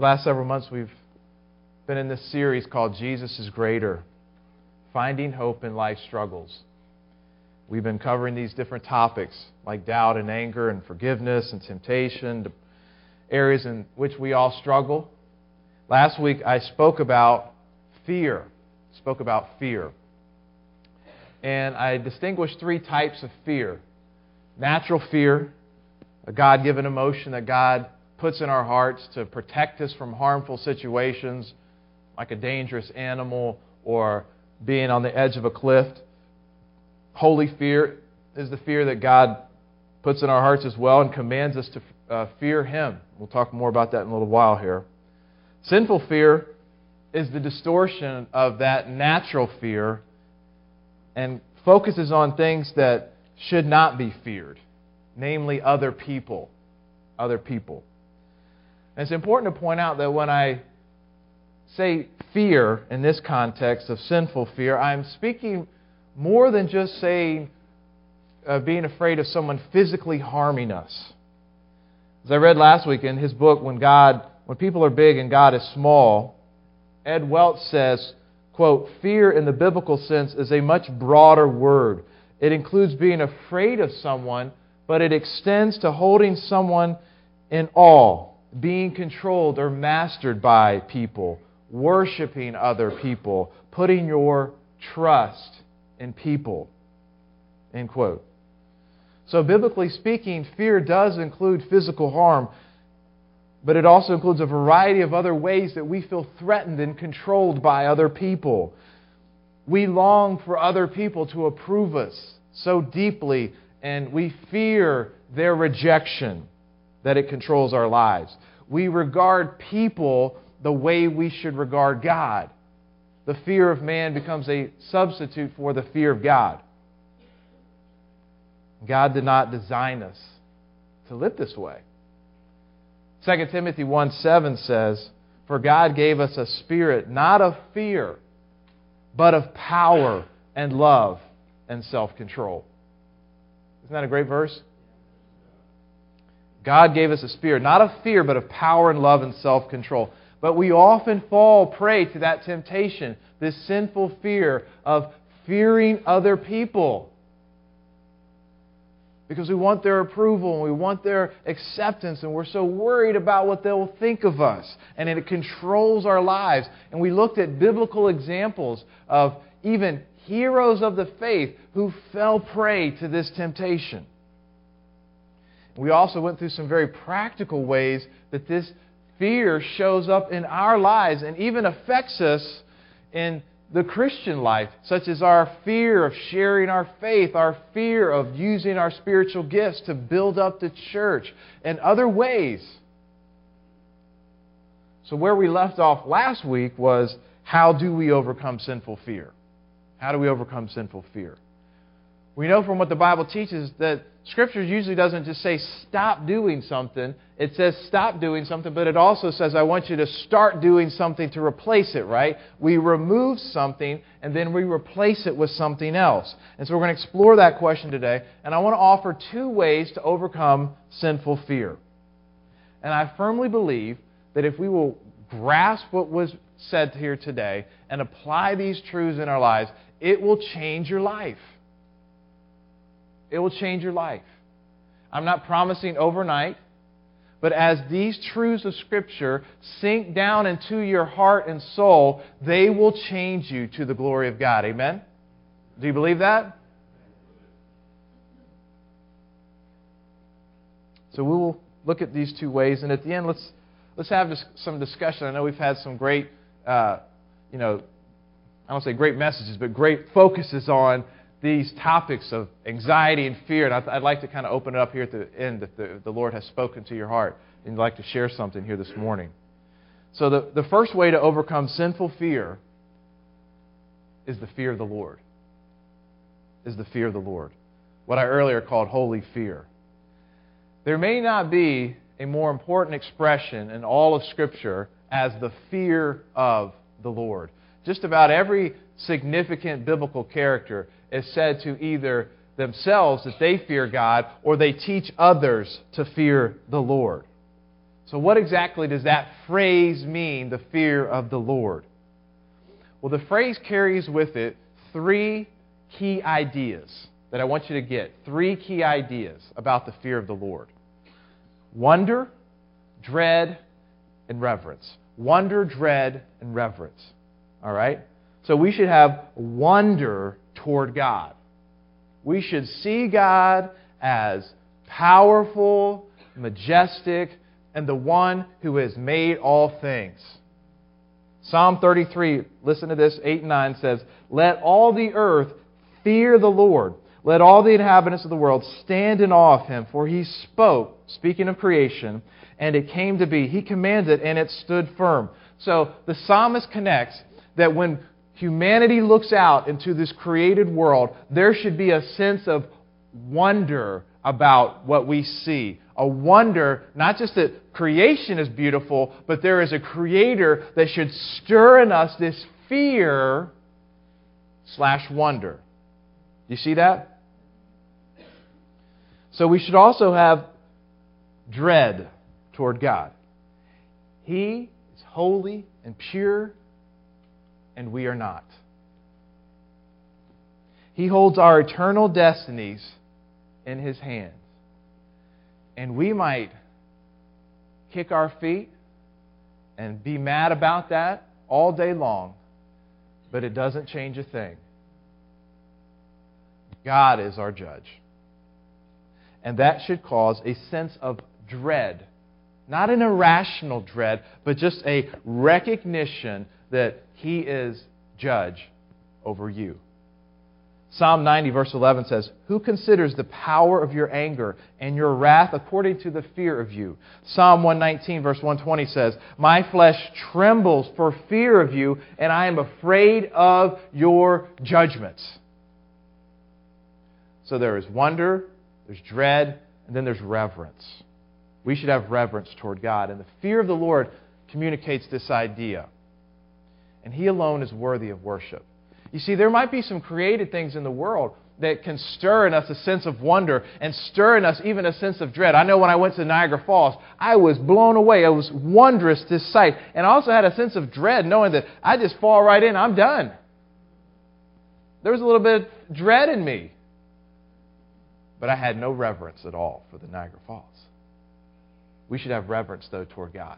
the last several months, we've been in this series called Jesus is Greater Finding Hope in Life Struggles. We've been covering these different topics like doubt and anger and forgiveness and temptation, areas in which we all struggle. Last week I spoke about fear. Spoke about fear. And I distinguished three types of fear. Natural fear, a God given emotion that God puts in our hearts to protect us from harmful situations, like a dangerous animal or being on the edge of a cliff. Holy fear is the fear that God puts in our hearts as well and commands us to uh, fear Him. We'll talk more about that in a little while here. Sinful fear is the distortion of that natural fear and focuses on things that should not be feared, namely other people. Other people. And it's important to point out that when I say fear in this context of sinful fear, I'm speaking more than just saying uh, being afraid of someone physically harming us. As I read last week in his book, When God, when people are big and God is small, Ed Welch says, quote, fear in the biblical sense is a much broader word. It includes being afraid of someone, but it extends to holding someone in awe, being controlled or mastered by people, worshiping other people, putting your trust in people. End quote. So, biblically speaking, fear does include physical harm, but it also includes a variety of other ways that we feel threatened and controlled by other people. We long for other people to approve us so deeply, and we fear their rejection that it controls our lives. We regard people the way we should regard God. The fear of man becomes a substitute for the fear of God. God did not design us to live this way. 2 Timothy 1 7 says, For God gave us a spirit not of fear, but of power and love and self control. Isn't that a great verse? God gave us a spirit not of fear, but of power and love and self control. But we often fall prey to that temptation, this sinful fear of fearing other people. Because we want their approval and we want their acceptance and we're so worried about what they'll think of us and it controls our lives. And we looked at biblical examples of even heroes of the faith who fell prey to this temptation we also went through some very practical ways that this fear shows up in our lives and even affects us in the Christian life, such as our fear of sharing our faith, our fear of using our spiritual gifts to build up the church, and other ways. So, where we left off last week was how do we overcome sinful fear? How do we overcome sinful fear? We know from what the Bible teaches that Scripture usually doesn't just say stop doing something. It says stop doing something, but it also says I want you to start doing something to replace it, right? We remove something and then we replace it with something else. And so we're going to explore that question today. And I want to offer two ways to overcome sinful fear. And I firmly believe that if we will grasp what was said here today and apply these truths in our lives, it will change your life. It will change your life. I'm not promising overnight, but as these truths of Scripture sink down into your heart and soul, they will change you to the glory of God. Amen? Do you believe that? So we will look at these two ways, and at the end, let's let's have some discussion. I know we've had some great, uh, you know, I don't say great messages, but great focuses on these topics of anxiety and fear. And I'd like to kind of open it up here at the end if the, the Lord has spoken to your heart and you'd like to share something here this morning. So, the, the first way to overcome sinful fear is the fear of the Lord. Is the fear of the Lord. What I earlier called holy fear. There may not be a more important expression in all of Scripture as the fear of the Lord. Just about every significant biblical character is said to either themselves that they fear God or they teach others to fear the Lord. So, what exactly does that phrase mean, the fear of the Lord? Well, the phrase carries with it three key ideas that I want you to get. Three key ideas about the fear of the Lord wonder, dread, and reverence. Wonder, dread, and reverence. All right? So we should have wonder toward God. We should see God as powerful, majestic, and the one who has made all things. Psalm 33, listen to this, 8 and 9 says, Let all the earth fear the Lord. Let all the inhabitants of the world stand in awe of him, for he spoke, speaking of creation, and it came to be. He commanded, and it stood firm. So the psalmist connects that when humanity looks out into this created world, there should be a sense of wonder about what we see. A wonder, not just that creation is beautiful, but there is a creator that should stir in us this fear slash wonder. You see that? So we should also have dread toward God. He is holy and pure, and we are not. He holds our eternal destinies in His hands. And we might kick our feet and be mad about that all day long, but it doesn't change a thing. God is our judge. And that should cause a sense of dread. Not an irrational dread, but just a recognition that He is judge over you. Psalm 90, verse 11 says, Who considers the power of your anger and your wrath according to the fear of you? Psalm 119, verse 120 says, My flesh trembles for fear of you, and I am afraid of your judgments. So there is wonder, there's dread, and then there's reverence. We should have reverence toward God. And the fear of the Lord communicates this idea. And He alone is worthy of worship. You see, there might be some created things in the world that can stir in us a sense of wonder and stir in us even a sense of dread. I know when I went to Niagara Falls, I was blown away. It was wondrous, this sight. And I also had a sense of dread knowing that I just fall right in, I'm done. There was a little bit of dread in me. But I had no reverence at all for the Niagara Falls. We should have reverence, though, toward God.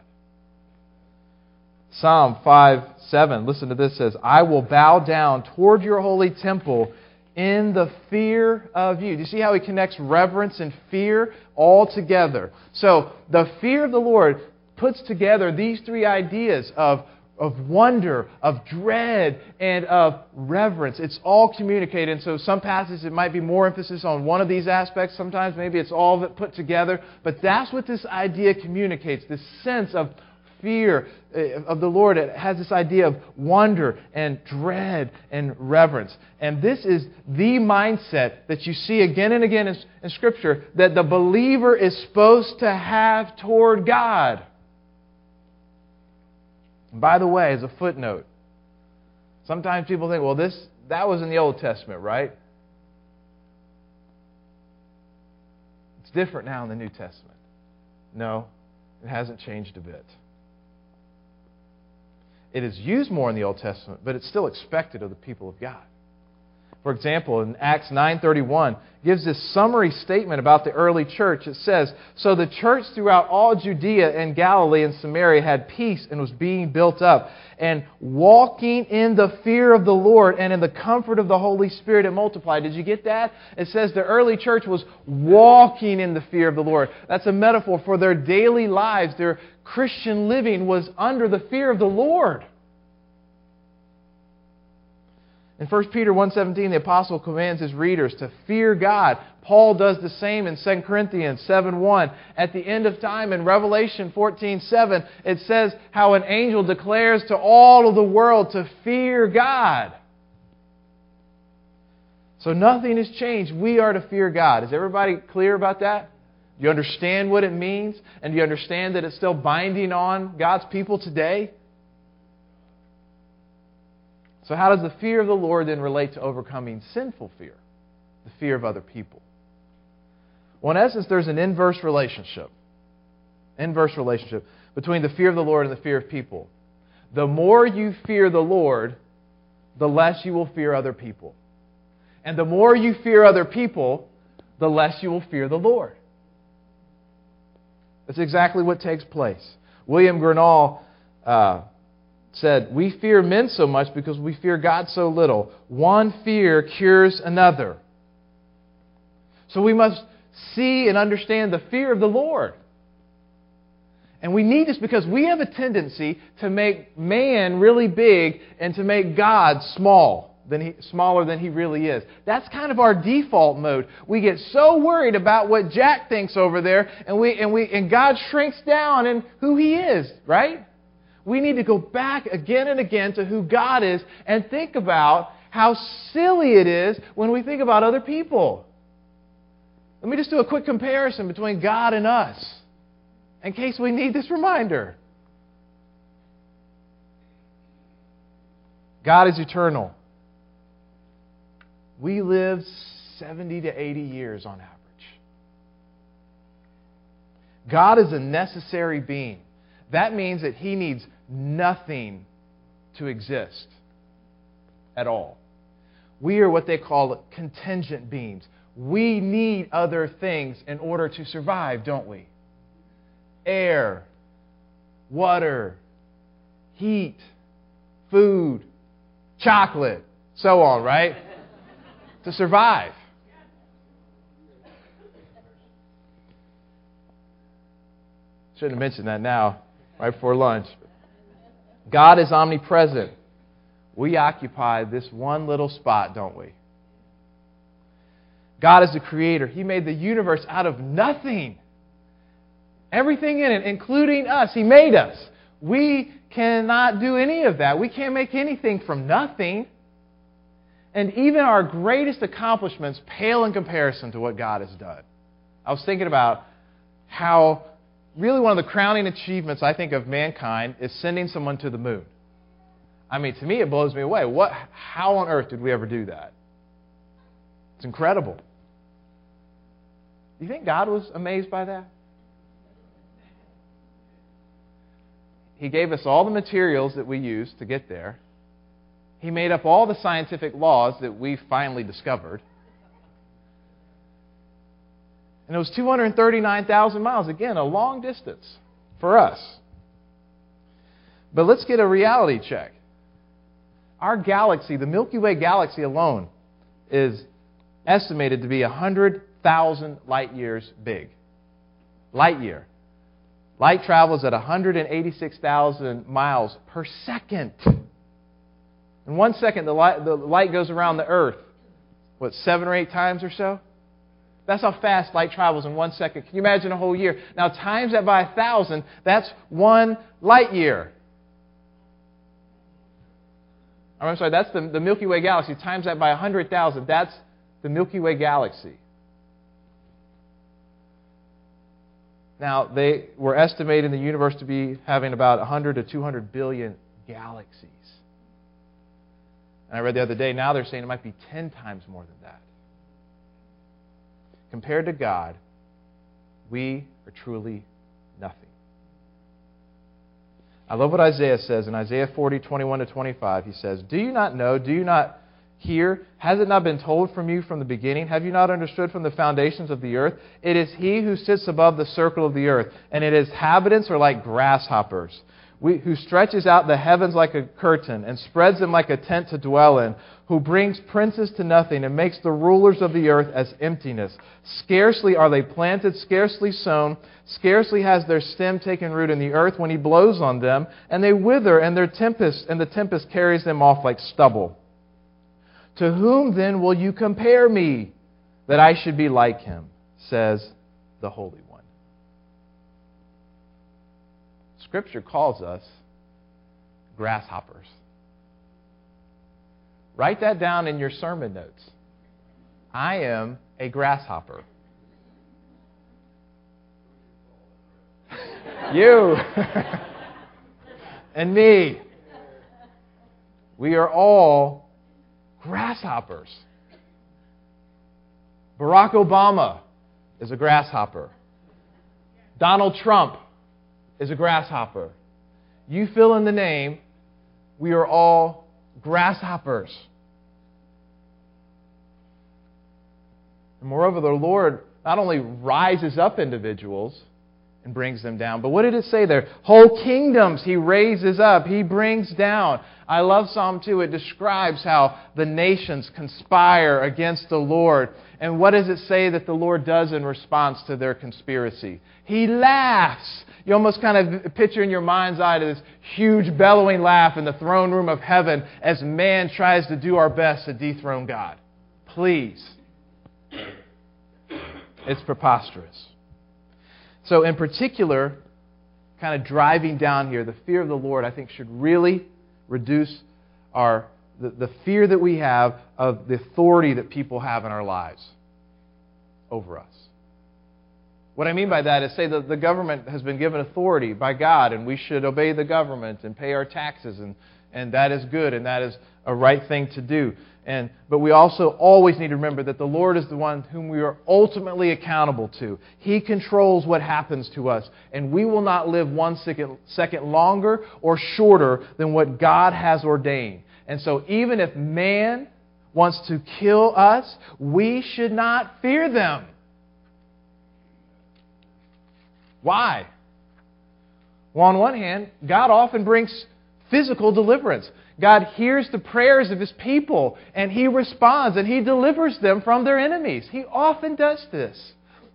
Psalm 5 7, listen to this says, I will bow down toward your holy temple in the fear of you. Do you see how he connects reverence and fear all together? So, the fear of the Lord puts together these three ideas of of wonder, of dread, and of reverence. It's all communicated. And so some passages it might be more emphasis on one of these aspects. Sometimes maybe it's all of it put together. But that's what this idea communicates this sense of fear eh, of the Lord. It has this idea of wonder and dread and reverence. And this is the mindset that you see again and again in, in Scripture that the believer is supposed to have toward God. By the way, as a footnote, sometimes people think, well, this that was in the Old Testament, right? It's different now in the New Testament. No, it hasn't changed a bit. It is used more in the Old Testament, but it's still expected of the people of God. For example, in Acts 9:31 gives this summary statement about the early church. It says, "So the church throughout all Judea and Galilee and Samaria had peace and was being built up, and walking in the fear of the Lord and in the comfort of the Holy Spirit it multiplied." Did you get that? It says the early church was walking in the fear of the Lord. That's a metaphor for their daily lives. Their Christian living was under the fear of the Lord. In 1 Peter 1:17, the apostle commands his readers to fear God. Paul does the same in 2 Corinthians 7:1. At the end of time in Revelation 14:7, it says how an angel declares to all of the world to fear God. So nothing has changed. We are to fear God. Is everybody clear about that? Do you understand what it means? And do you understand that it's still binding on God's people today? So, how does the fear of the Lord then relate to overcoming sinful fear, the fear of other people? Well, in essence, there's an inverse relationship. inverse relationship between the fear of the Lord and the fear of people. The more you fear the Lord, the less you will fear other people. And the more you fear other people, the less you will fear the Lord. That's exactly what takes place. William Gurnall uh, said, We fear men so much because we fear God so little. One fear cures another. So we must see and understand the fear of the Lord. And we need this because we have a tendency to make man really big and to make God small than he, smaller than he really is. That's kind of our default mode. We get so worried about what Jack thinks over there, and we and we and God shrinks down in who He is, right? We need to go back again and again to who God is and think about how silly it is when we think about other people. Let me just do a quick comparison between God and us in case we need this reminder. God is eternal. We live 70 to 80 years on average. God is a necessary being. That means that He needs nothing to exist at all. We are what they call contingent beings. We need other things in order to survive, don't we? Air, water, heat, food, chocolate, so on, right? to survive. Shouldn't have mentioned that now, right before lunch. God is omnipresent. We occupy this one little spot, don't we? God is the creator. He made the universe out of nothing. Everything in it, including us. He made us. We cannot do any of that. We can't make anything from nothing. And even our greatest accomplishments pale in comparison to what God has done. I was thinking about how really one of the crowning achievements I think of mankind is sending someone to the moon. I mean, to me, it blows me away. What, how on earth did we ever do that? It's incredible. Do you think God was amazed by that? He gave us all the materials that we use to get there. He made up all the scientific laws that we finally discovered. And it was 239,000 miles. Again, a long distance for us. But let's get a reality check. Our galaxy, the Milky Way galaxy alone, is estimated to be 100,000 light years big. Light year. Light travels at 186,000 miles per second. In one second, the light, the light goes around the Earth, what, seven or eight times or so? That's how fast light travels in one second. Can you imagine a whole year? Now, times that by a thousand, that's one light year. I'm sorry, that's the, the Milky Way galaxy. Times that by 100,000, that's the Milky Way galaxy. Now, they were estimating the universe to be having about 100 to 200 billion galaxies. And I read the other day, now they're saying it might be 10 times more than that. Compared to God, we are truly nothing. I love what Isaiah says in Isaiah 40, 21 to 25. He says, Do you not know? Do you not hear? Has it not been told from you from the beginning? Have you not understood from the foundations of the earth? It is he who sits above the circle of the earth, and its inhabitants are like grasshoppers we, who stretches out the heavens like a curtain and spreads them like a tent to dwell in, who brings princes to nothing and makes the rulers of the earth as emptiness. Scarcely are they planted, scarcely sown, scarcely has their stem taken root in the earth when he blows on them, and they wither, and their tempest and the tempest carries them off like stubble. To whom then will you compare me that I should be like him? says the Holy One. Scripture calls us grasshoppers. Write that down in your sermon notes. I am a grasshopper. you and me. We are all grasshoppers. Barack Obama is a grasshopper. Donald Trump is a grasshopper. You fill in the name, we are all grasshoppers. And moreover, the Lord not only rises up individuals and brings them down, but what did it say there? Whole kingdoms he raises up, he brings down. I love Psalm 2. It describes how the nations conspire against the Lord. And what does it say that the Lord does in response to their conspiracy? He laughs. You almost kind of picture in your mind's eye this huge bellowing laugh in the throne room of heaven as man tries to do our best to dethrone God. Please. It's preposterous. So, in particular, kind of driving down here, the fear of the Lord, I think, should really reduce our, the, the fear that we have of the authority that people have in our lives over us. What I mean by that is say that the government has been given authority by God and we should obey the government and pay our taxes and, and that is good and that is a right thing to do. And, but we also always need to remember that the Lord is the one whom we are ultimately accountable to. He controls what happens to us, and we will not live one second, second longer or shorter than what God has ordained. And so, even if man wants to kill us, we should not fear them. Why? Well, on one hand, God often brings physical deliverance. God hears the prayers of his people and he responds and he delivers them from their enemies. He often does this.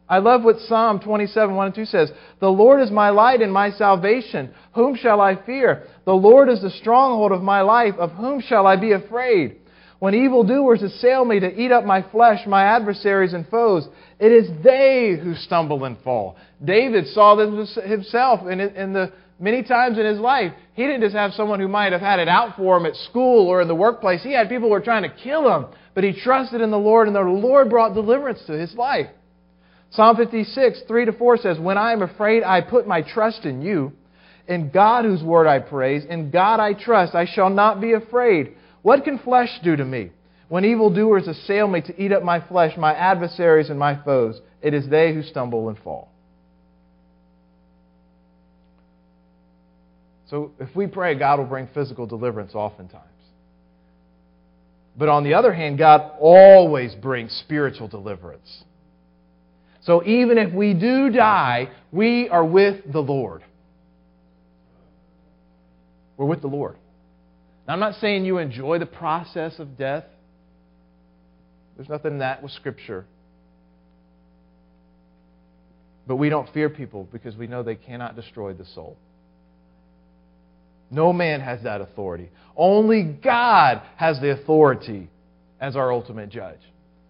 I love what Psalm 27, 1 and 2 says. The Lord is my light and my salvation. Whom shall I fear? The Lord is the stronghold of my life. Of whom shall I be afraid? When evildoers assail me to eat up my flesh, my adversaries and foes, it is they who stumble and fall. David saw this himself in, in the many times in his life, he didn't just have someone who might have had it out for him at school or in the workplace. He had people who were trying to kill him, but he trusted in the Lord, and the Lord brought deliverance to his life. Psalm 56, 3 to 4 says, When I am afraid, I put my trust in you. In God, whose word I praise, in God I trust, I shall not be afraid. What can flesh do to me? When evildoers assail me to eat up my flesh, my adversaries and my foes, it is they who stumble and fall. So if we pray, God will bring physical deliverance oftentimes. But on the other hand, God always brings spiritual deliverance. So even if we do die, we are with the Lord. We're with the Lord. Now, I'm not saying you enjoy the process of death. There's nothing in that with Scripture. But we don't fear people because we know they cannot destroy the soul. No man has that authority. Only God has the authority as our ultimate judge.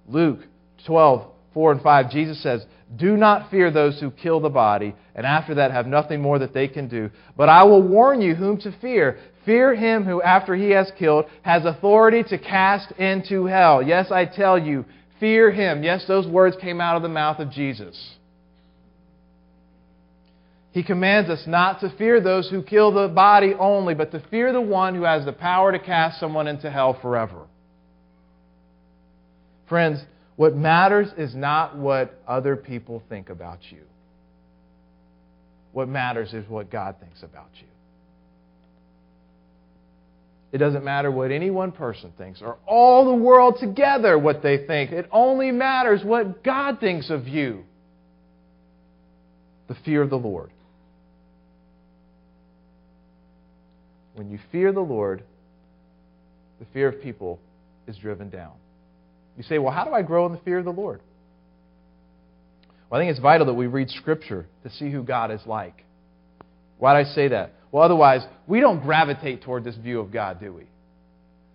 Luke 12, 4 and 5, Jesus says, Do not fear those who kill the body, and after that have nothing more that they can do. But I will warn you whom to fear. Fear him who, after he has killed, has authority to cast into hell. Yes, I tell you, fear him. Yes, those words came out of the mouth of Jesus. He commands us not to fear those who kill the body only, but to fear the one who has the power to cast someone into hell forever. Friends, what matters is not what other people think about you. What matters is what God thinks about you. It doesn't matter what any one person thinks or all the world together what they think. It only matters what God thinks of you. The fear of the Lord. When you fear the Lord, the fear of people is driven down. You say, well, how do I grow in the fear of the Lord? Well, I think it's vital that we read Scripture to see who God is like. Why do I say that? Well, otherwise, we don't gravitate toward this view of God, do we?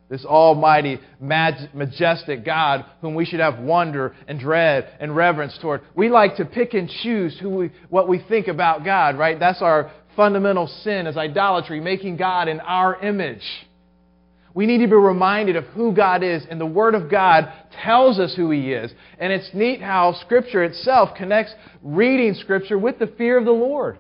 This almighty, majestic God whom we should have wonder and dread and reverence toward. We like to pick and choose who we, what we think about God, right? That's our fundamental sin is idolatry, making God in our image. We need to be reminded of who God is, and the Word of God tells us who He is. And it's neat how Scripture itself connects reading Scripture with the fear of the Lord.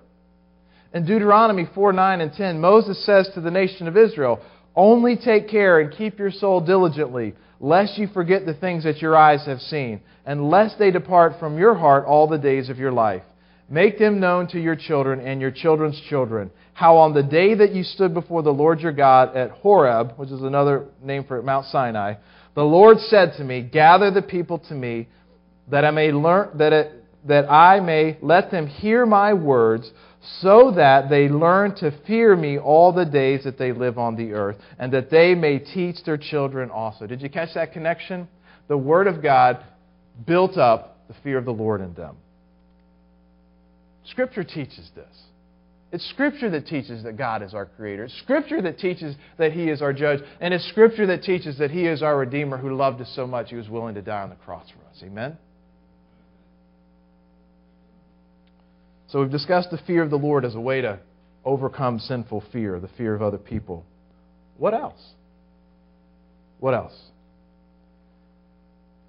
In Deuteronomy 4 9 and 10, Moses says to the nation of Israel, Only take care and keep your soul diligently, lest you forget the things that your eyes have seen, and lest they depart from your heart all the days of your life Make them known to your children and your children's children. How on the day that you stood before the Lord your God at Horeb, which is another name for Mount Sinai, the Lord said to me, Gather the people to me, that I may learn that it, that I may let them hear my words, so that they learn to fear me all the days that they live on the earth, and that they may teach their children also. Did you catch that connection? The Word of God built up the fear of the Lord in them. Scripture teaches this. It's Scripture that teaches that God is our Creator. It's Scripture that teaches that He is our judge. And it's Scripture that teaches that He is our Redeemer who loved us so much He was willing to die on the cross for us. Amen? So we've discussed the fear of the Lord as a way to overcome sinful fear, the fear of other people. What else? What else?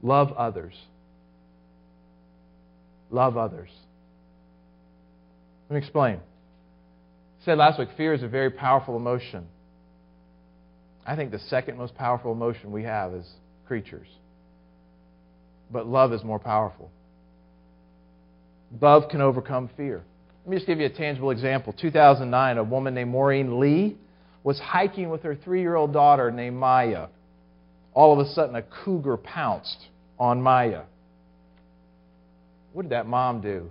Love others. Love others. Let me explain. I said last week, fear is a very powerful emotion. I think the second most powerful emotion we have as creatures. But love is more powerful. Love can overcome fear. Let me just give you a tangible example. 2009, a woman named Maureen Lee was hiking with her three year old daughter named Maya. All of a sudden, a cougar pounced on Maya. What did that mom do?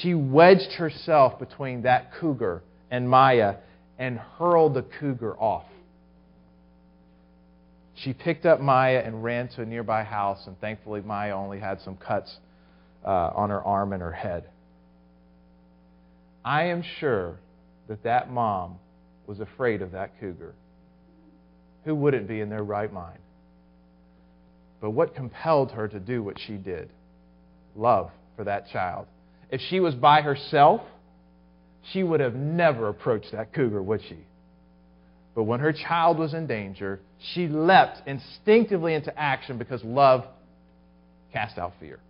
She wedged herself between that cougar and Maya and hurled the cougar off. She picked up Maya and ran to a nearby house, and thankfully, Maya only had some cuts uh, on her arm and her head. I am sure that that mom was afraid of that cougar. Who wouldn't be in their right mind? But what compelled her to do what she did? Love for that child. If she was by herself, she would have never approached that cougar, would she? But when her child was in danger, she leapt instinctively into action because love cast out fear.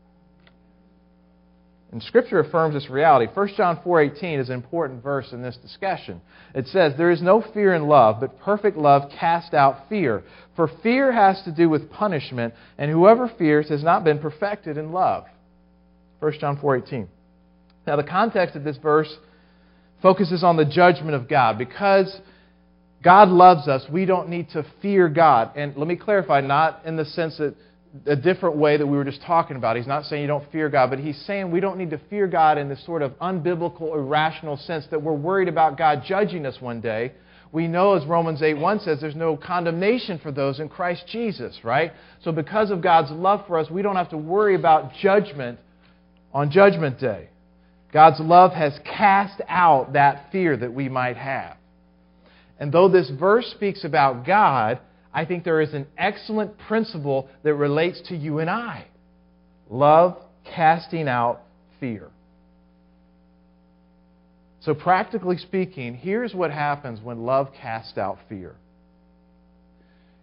And Scripture affirms this reality. 1 John 4.18 is an important verse in this discussion. It says, There is no fear in love, but perfect love casts out fear. For fear has to do with punishment, and whoever fears has not been perfected in love. 1 John 4.18. Now, the context of this verse focuses on the judgment of God. Because God loves us, we don't need to fear God. And let me clarify, not in the sense that a different way that we were just talking about. He's not saying you don't fear God, but he's saying we don't need to fear God in this sort of unbiblical, irrational sense that we're worried about God judging us one day. We know, as Romans 8 1 says, there's no condemnation for those in Christ Jesus, right? So, because of God's love for us, we don't have to worry about judgment on Judgment Day. God's love has cast out that fear that we might have. And though this verse speaks about God, I think there is an excellent principle that relates to you and I love casting out fear. So, practically speaking, here's what happens when love casts out fear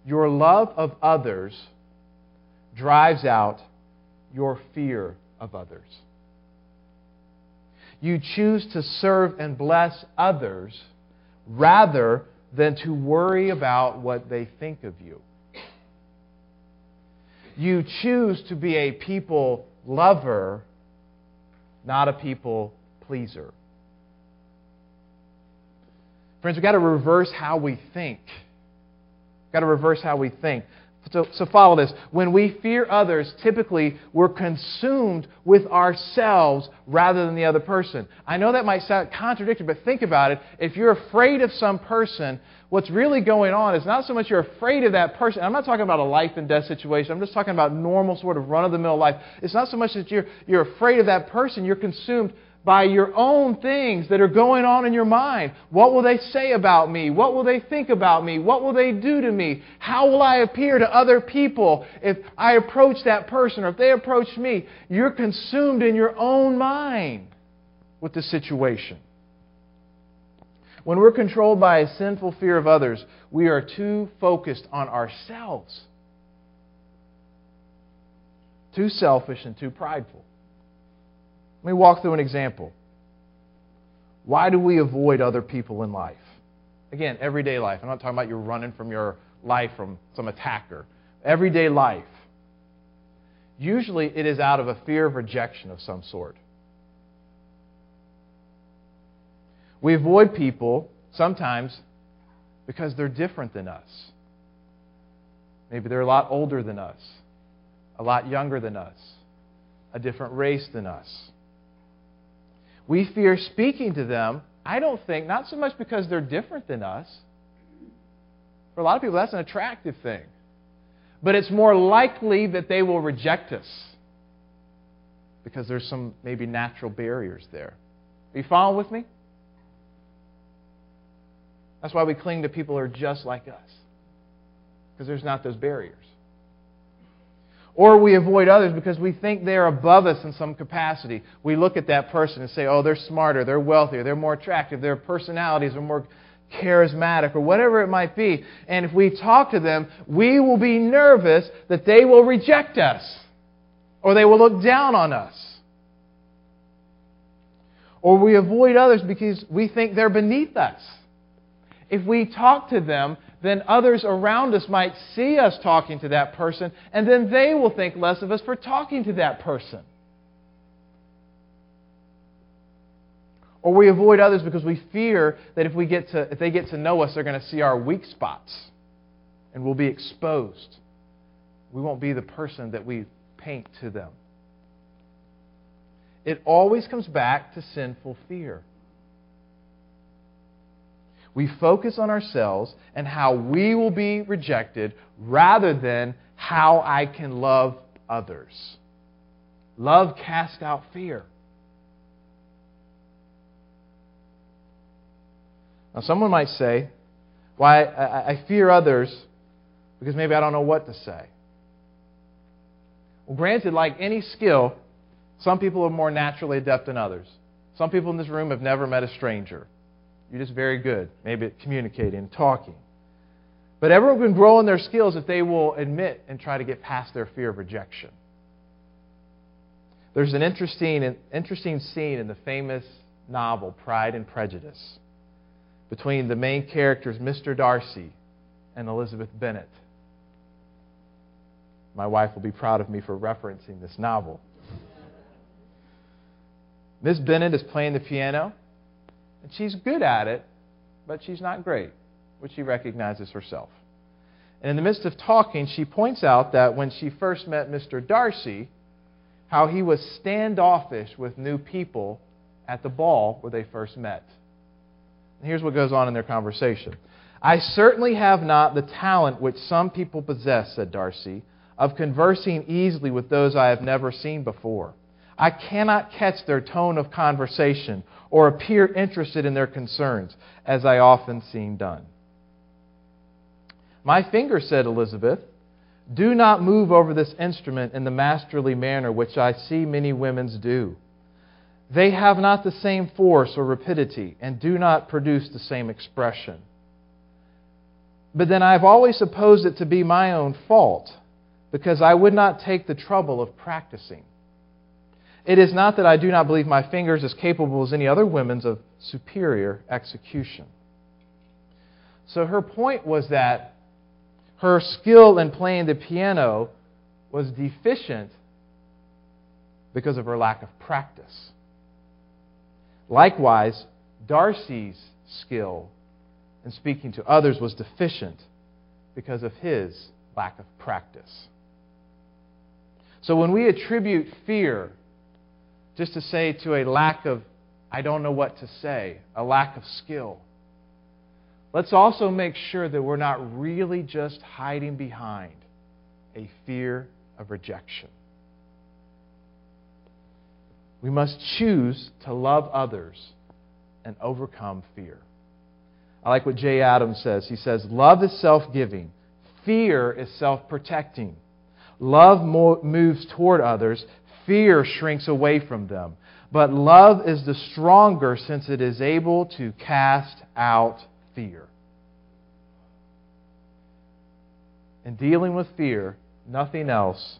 your love of others drives out your fear of others. You choose to serve and bless others rather than to worry about what they think of you. You choose to be a people lover, not a people pleaser. Friends, we've got to reverse how we think. We've got to reverse how we think. So, so follow this. When we fear others, typically we're consumed with ourselves rather than the other person. I know that might sound contradictory, but think about it. If you're afraid of some person, what's really going on is not so much you're afraid of that person. I'm not talking about a life and death situation. I'm just talking about normal sort of run of the mill life. It's not so much that you're, you're afraid of that person, you're consumed by your own things that are going on in your mind. What will they say about me? What will they think about me? What will they do to me? How will I appear to other people if I approach that person or if they approach me? You're consumed in your own mind with the situation. When we're controlled by a sinful fear of others, we are too focused on ourselves, too selfish, and too prideful. Let me walk through an example. Why do we avoid other people in life? Again, everyday life. I'm not talking about you running from your life from some attacker. Everyday life. Usually it is out of a fear of rejection of some sort. We avoid people sometimes because they're different than us. Maybe they're a lot older than us, a lot younger than us, a different race than us. We fear speaking to them, I don't think, not so much because they're different than us. For a lot of people, that's an attractive thing. But it's more likely that they will reject us because there's some maybe natural barriers there. Are you following with me? That's why we cling to people who are just like us because there's not those barriers. Or we avoid others because we think they're above us in some capacity. We look at that person and say, oh, they're smarter, they're wealthier, they're more attractive, their personalities are more charismatic, or whatever it might be. And if we talk to them, we will be nervous that they will reject us or they will look down on us. Or we avoid others because we think they're beneath us. If we talk to them, then others around us might see us talking to that person, and then they will think less of us for talking to that person. Or we avoid others because we fear that if, we get to, if they get to know us, they're going to see our weak spots and we'll be exposed. We won't be the person that we paint to them. It always comes back to sinful fear. We focus on ourselves and how we will be rejected rather than how I can love others. Love casts out fear. Now, someone might say, Why, I, I fear others because maybe I don't know what to say. Well, granted, like any skill, some people are more naturally adept than others. Some people in this room have never met a stranger. You're just very good, maybe at communicating talking. But everyone can grow in their skills if they will admit and try to get past their fear of rejection. There's an interesting, interesting scene in the famous novel Pride and Prejudice between the main characters, Mr. Darcy and Elizabeth Bennet. My wife will be proud of me for referencing this novel. Miss Bennet is playing the piano, and she's good at it, but she's not great, which she recognizes herself. And in the midst of talking, she points out that when she first met Mr. Darcy, how he was standoffish with new people at the ball where they first met. And here's what goes on in their conversation. I certainly have not the talent which some people possess, said Darcy, of conversing easily with those I have never seen before. I cannot catch their tone of conversation or appear interested in their concerns, as I often seem done. My finger, said Elizabeth, do not move over this instrument in the masterly manner which I see many women's do. They have not the same force or rapidity and do not produce the same expression. But then I have always supposed it to be my own fault because I would not take the trouble of practicing. It is not that I do not believe my fingers as capable as any other women's of superior execution. So her point was that her skill in playing the piano was deficient because of her lack of practice. Likewise, Darcy's skill in speaking to others was deficient because of his lack of practice. So when we attribute fear just to say to a lack of, I don't know what to say, a lack of skill, let's also make sure that we're not really just hiding behind a fear of rejection. We must choose to love others and overcome fear. I like what Jay Adams says. He says, Love is self giving, fear is self protecting. Love moves toward others, fear shrinks away from them. But love is the stronger since it is able to cast out fear. In dealing with fear, nothing else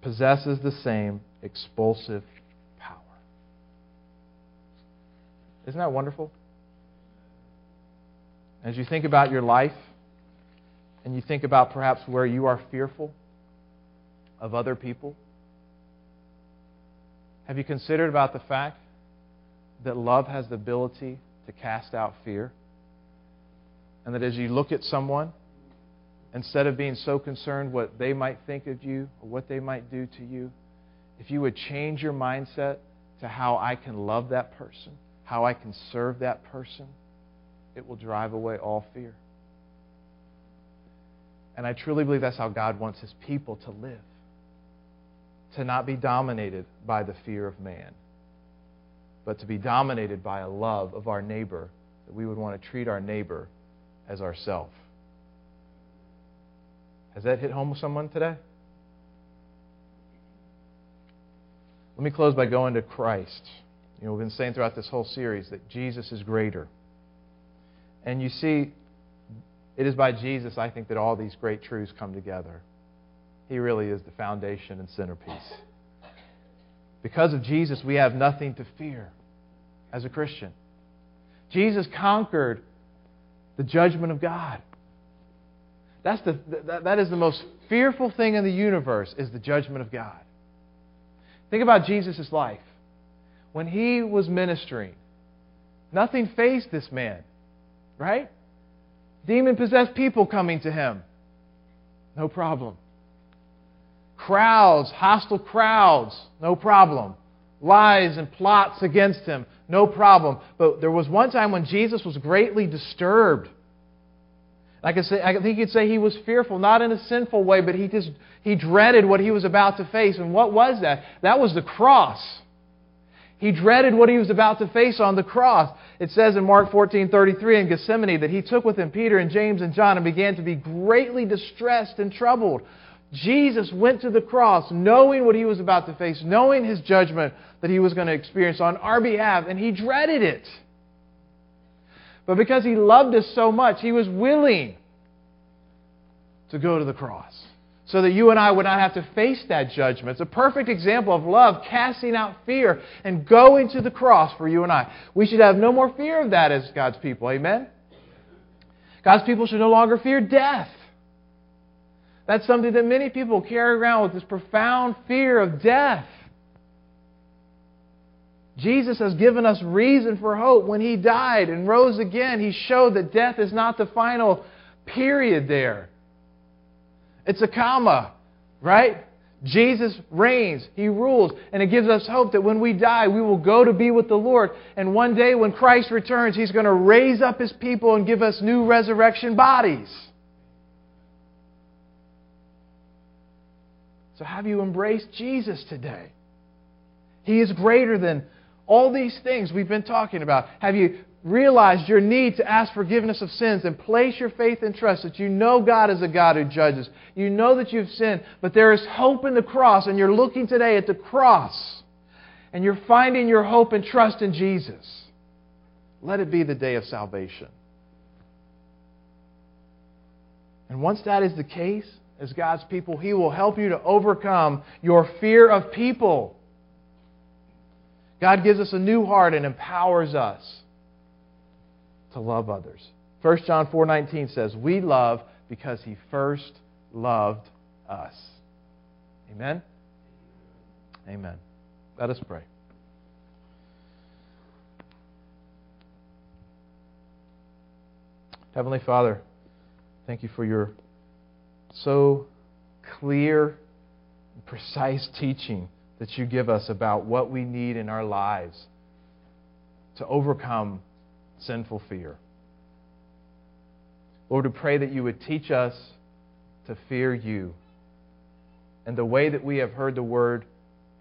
possesses the same expulsive power. Isn't that wonderful? As you think about your life and you think about perhaps where you are fearful of other people, have you considered about the fact that love has the ability to cast out fear. And that as you look at someone, instead of being so concerned what they might think of you or what they might do to you, if you would change your mindset to how I can love that person, how I can serve that person, it will drive away all fear. And I truly believe that's how God wants His people to live to not be dominated by the fear of man, but to be dominated by a love of our neighbor, that we would want to treat our neighbor as ourself. Has that hit home with someone today? Let me close by going to Christ. You know, we've been saying throughout this whole series that Jesus is greater. And you see, it is by Jesus, I think, that all these great truths come together. He really is the foundation and centerpiece. Because of Jesus, we have nothing to fear as a Christian. Jesus conquered the judgment of God. That's the, that, that is the most fearful thing in the universe is the judgment of God. Think about Jesus' life. When he was ministering, nothing faced this man, right? Demon possessed people coming to him. No problem. Crowds, hostile crowds, no problem. Lies and plots against him, no problem. But there was one time when Jesus was greatly disturbed. I, could say, I think you could say he was fearful, not in a sinful way, but he just he dreaded what he was about to face. And what was that? That was the cross. He dreaded what he was about to face on the cross. It says in Mark 14:33 in Gethsemane that he took with him Peter and James and John and began to be greatly distressed and troubled. Jesus went to the cross knowing what he was about to face, knowing his judgment that he was going to experience on our behalf, and he dreaded it. But because he loved us so much, he was willing to go to the cross so that you and I would not have to face that judgment. It's a perfect example of love casting out fear and going to the cross for you and I. We should have no more fear of that as God's people. Amen? God's people should no longer fear death. That's something that many people carry around with this profound fear of death. Jesus has given us reason for hope. When He died and rose again, He showed that death is not the final period there. It's a comma, right? Jesus reigns, He rules, and it gives us hope that when we die, we will go to be with the Lord. And one day when Christ returns, He's going to raise up His people and give us new resurrection bodies. So have you embraced Jesus today? He is greater than all these things we've been talking about. Have you realized your need to ask forgiveness of sins and place your faith and trust that you know God is a God who judges. You know that you've sinned, but there is hope in the cross, and you're looking today at the cross, and you're finding your hope and trust in Jesus. Let it be the day of salvation. And once that is the case, as God's people, He will help you to overcome your fear of people. God gives us a new heart and empowers us to love others. 1 John 4:19 says, "We love because he first loved us." Amen. Amen. Let us pray. Heavenly Father, thank you for your so clear precise teaching that you give us about what we need in our lives to overcome sinful fear. Lord, we pray that you would teach us to fear you. And the way that we have heard the word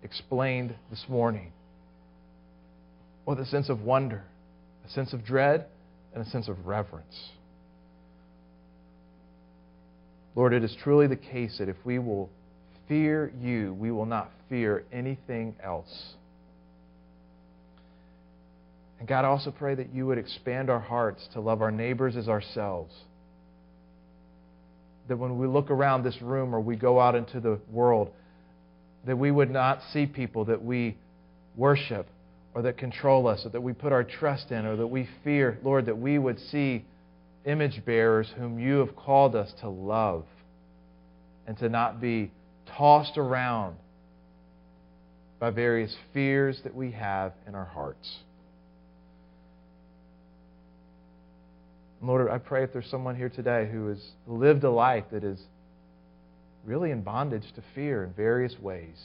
explained this morning, with a sense of wonder, a sense of dread, and a sense of reverence. Lord, it is truly the case that if we will fear you, we will not fear anything else. And God, I also pray that you would expand our hearts to love our neighbors as ourselves. That when we look around this room or we go out into the world, that we would not see people that we worship or that control us or that we put our trust in or that we fear. Lord, that we would see image bearers whom you have called us to love and to not be tossed around by various fears that we have in our hearts. Lord, I pray if there's someone here today who has lived a life that is really in bondage to fear in various ways,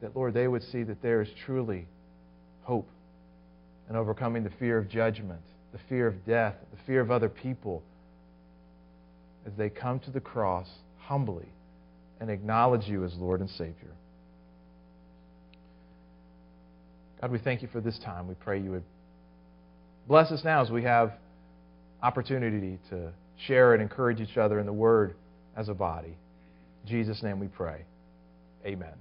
that, Lord, they would see that there is truly hope in overcoming the fear of judgment, the fear of death, the fear of other people, as they come to the cross humbly and acknowledge you as Lord and Savior. God, we thank you for this time. We pray you would bless us now as we have opportunity to share and encourage each other in the Word as a body. In Jesus' name we pray. Amen.